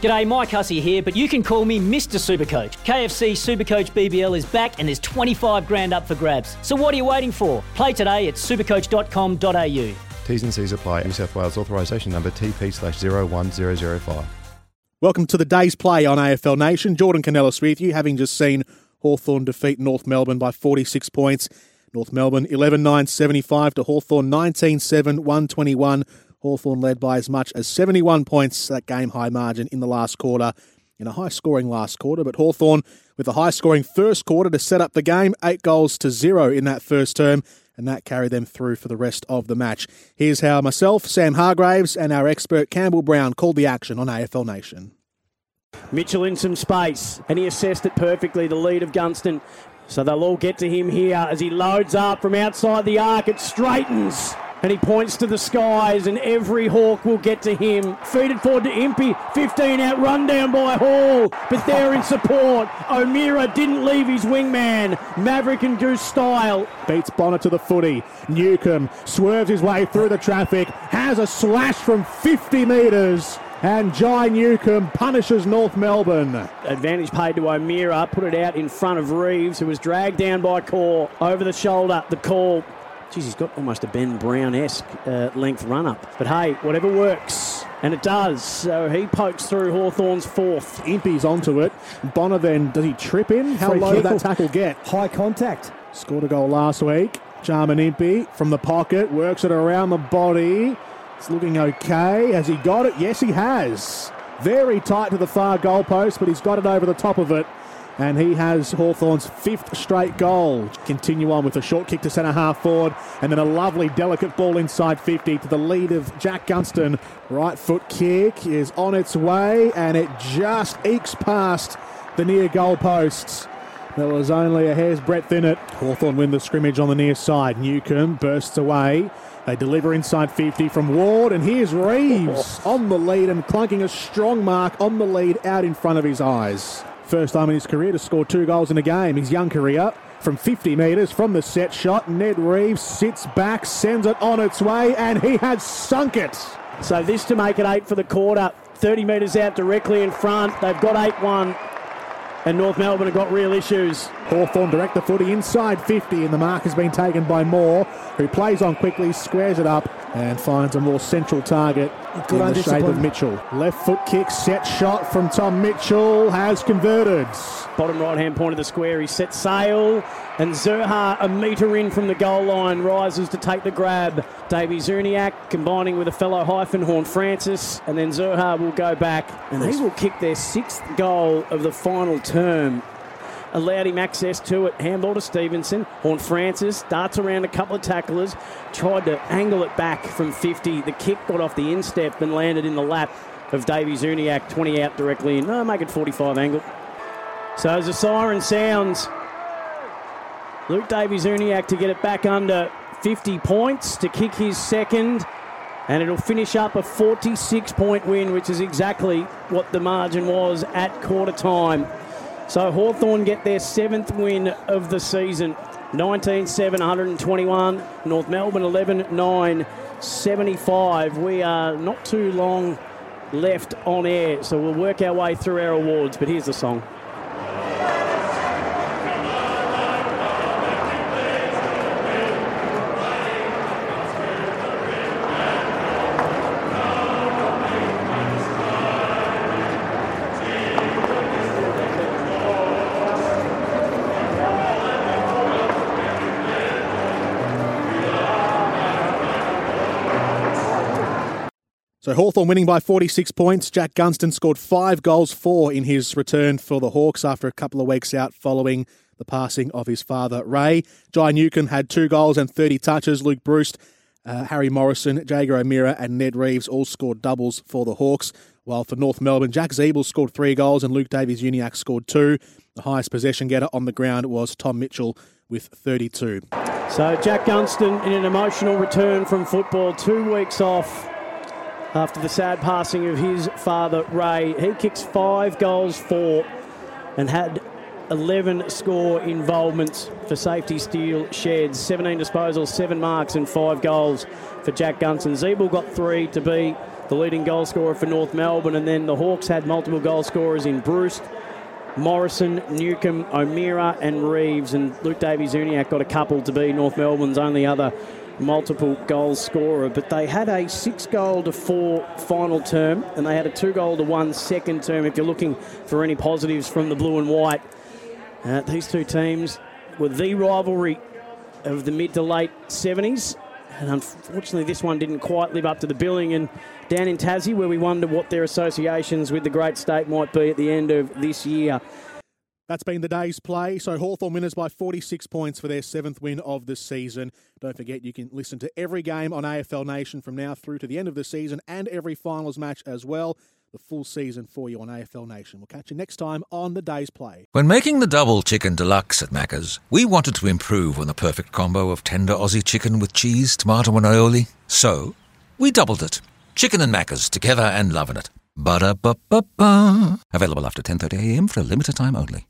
G'day, Mike Hussey here, but you can call me Mr. Supercoach. KFC Supercoach BBL is back and there's 25 grand up for grabs. So what are you waiting for? Play today at supercoach.com.au. T's and C's apply. New South Wales authorisation number TP slash 01005. Welcome to the day's play on AFL Nation. Jordan Canellis with you, having just seen Hawthorn defeat North Melbourne by 46 points. North Melbourne 11 9 75 to Hawthorn 19 7 121. Hawthorn led by as much as 71 points, that game high margin in the last quarter, in a high scoring last quarter. But Hawthorn with a high scoring first quarter to set up the game, eight goals to zero in that first term, and that carried them through for the rest of the match. Here's how myself, Sam Hargraves, and our expert Campbell Brown called the action on AFL Nation. Mitchell in some space, and he assessed it perfectly, the lead of Gunston. So they'll all get to him here as he loads up from outside the arc. It straightens and he points to the skies, and every hawk will get to him. Feed it forward to Impey, 15 out, run down by Hall, but they're in support. O'Meara didn't leave his wingman. Maverick and Goose style. Beats Bonner to the footy. Newcombe swerves his way through the traffic, has a slash from 50 metres. And Jai Newcombe punishes North Melbourne. Advantage paid to O'Meara, put it out in front of Reeves, who was dragged down by Corr. Over the shoulder, the call Geez, he's got almost a Ben Brown esque uh, length run up. But hey, whatever works. And it does. So he pokes through Hawthorn's fourth. Impey's onto it. Bonner then, does he trip in? How Free low did that tackle get? High contact. Scored a goal last week. Jarman Impey from the pocket, works it around the body. It's looking okay. Has he got it? Yes, he has. Very tight to the far goalpost, but he's got it over the top of it and he has Hawthorn's fifth straight goal. Continue on with a short kick to centre half forward, and then a lovely delicate ball inside 50 to the lead of Jack Gunston. Right foot kick is on its way, and it just ekes past the near goal posts. There was only a hair's breadth in it. Hawthorn win the scrimmage on the near side. Newcombe bursts away. They deliver inside 50 from Ward, and here's Reeves oh. on the lead and clunking a strong mark on the lead out in front of his eyes. First time in his career to score two goals in a game. His young career from 50 metres from the set shot. Ned Reeves sits back, sends it on its way, and he has sunk it. So this to make it eight for the quarter. 30 metres out directly in front. They've got 8 1. And North Melbourne have got real issues. Hawthorn direct the footy inside 50, and the mark has been taken by Moore, who plays on quickly, squares it up, and finds a more central target Good in the shape of Mitchell. Left foot kick, set shot from Tom Mitchell, has converted. Bottom right hand point of the square, he sets sail, and Zurhaar, a metre in from the goal line, rises to take the grab. Davies Uniacke combining with a fellow hyphen, Horn Francis, and then Zurhaar will go back, and he will kick their sixth goal of the final term allowed him access to it. Handball to Stephenson. Horn Francis darts around a couple of tacklers, tried to angle it back from 50. The kick got off the instep and landed in the lap of Davies Uniacke, 20 out directly in. No, make it 45 angle. So as the siren sounds, Luke Davies Uniacke to get it back under 50 points to kick his second. And it'll finish up a 46 point win, which is exactly what the margin was at quarter time. So Hawthorn get their seventh win of the season. 19 7, 121. North Melbourne 11 9, 75. We are not too long left on air, so we'll work our way through our awards. But here's the song. So Hawthorn winning by 46 points. Jack Gunston scored five goals, four in his return for the Hawks after a couple of weeks out following the passing of his father, Ray. Jai Newcombe had two goals and 30 touches. Luke Breust Uh, Harry Morrison, Jaeger O'Meara, and Ned Reeves all scored doubles for the Hawks. While for North Melbourne, Jack Ziebell scored three goals and Luke Davies Uniacke scored two. The highest possession getter on the ground was Tom Mitchell with 32. So Jack Gunston in an emotional return from football, two weeks off after the sad passing of his father Ray. He kicks five goals for and had 11 score involvements for safety steel sheds, 17 disposals, 7 marks, and 5 goals for Jack Gunston. Ziebell got 3 to be the leading goal scorer for North Melbourne, and then the Hawks had multiple goal scorers in Breust, Morrison, Newcombe, O'Meara, and Reeves, and Luke Davies Uniacke got a couple to be North Melbourne's only other multiple goal scorer. But they had a six goal to four final term, and they had a two goal to one second term. If you're looking for any positives from the blue and white, uh, these two teams were the rivalry of the mid to late 70s. And unfortunately, this one didn't quite live up to the billing. And down in Tassie, where we wonder what their associations with the great state might be at the end of this year. That's been the day's play. So Hawthorn winners by 46 points for their seventh win of the season. Don't forget you can listen to every game on AFL Nation from now through to the end of the season and every finals match as well. The full season for you on AFL Nation. We'll catch you next time on the day's play. When making the double chicken deluxe at Macca's, we wanted to improve on the perfect combo of tender Aussie chicken with cheese, tomato, and aioli. So we doubled it. Chicken and Macca's together and loving it. Ba-da-ba-ba-ba. Available after 10.30am for a limited time only.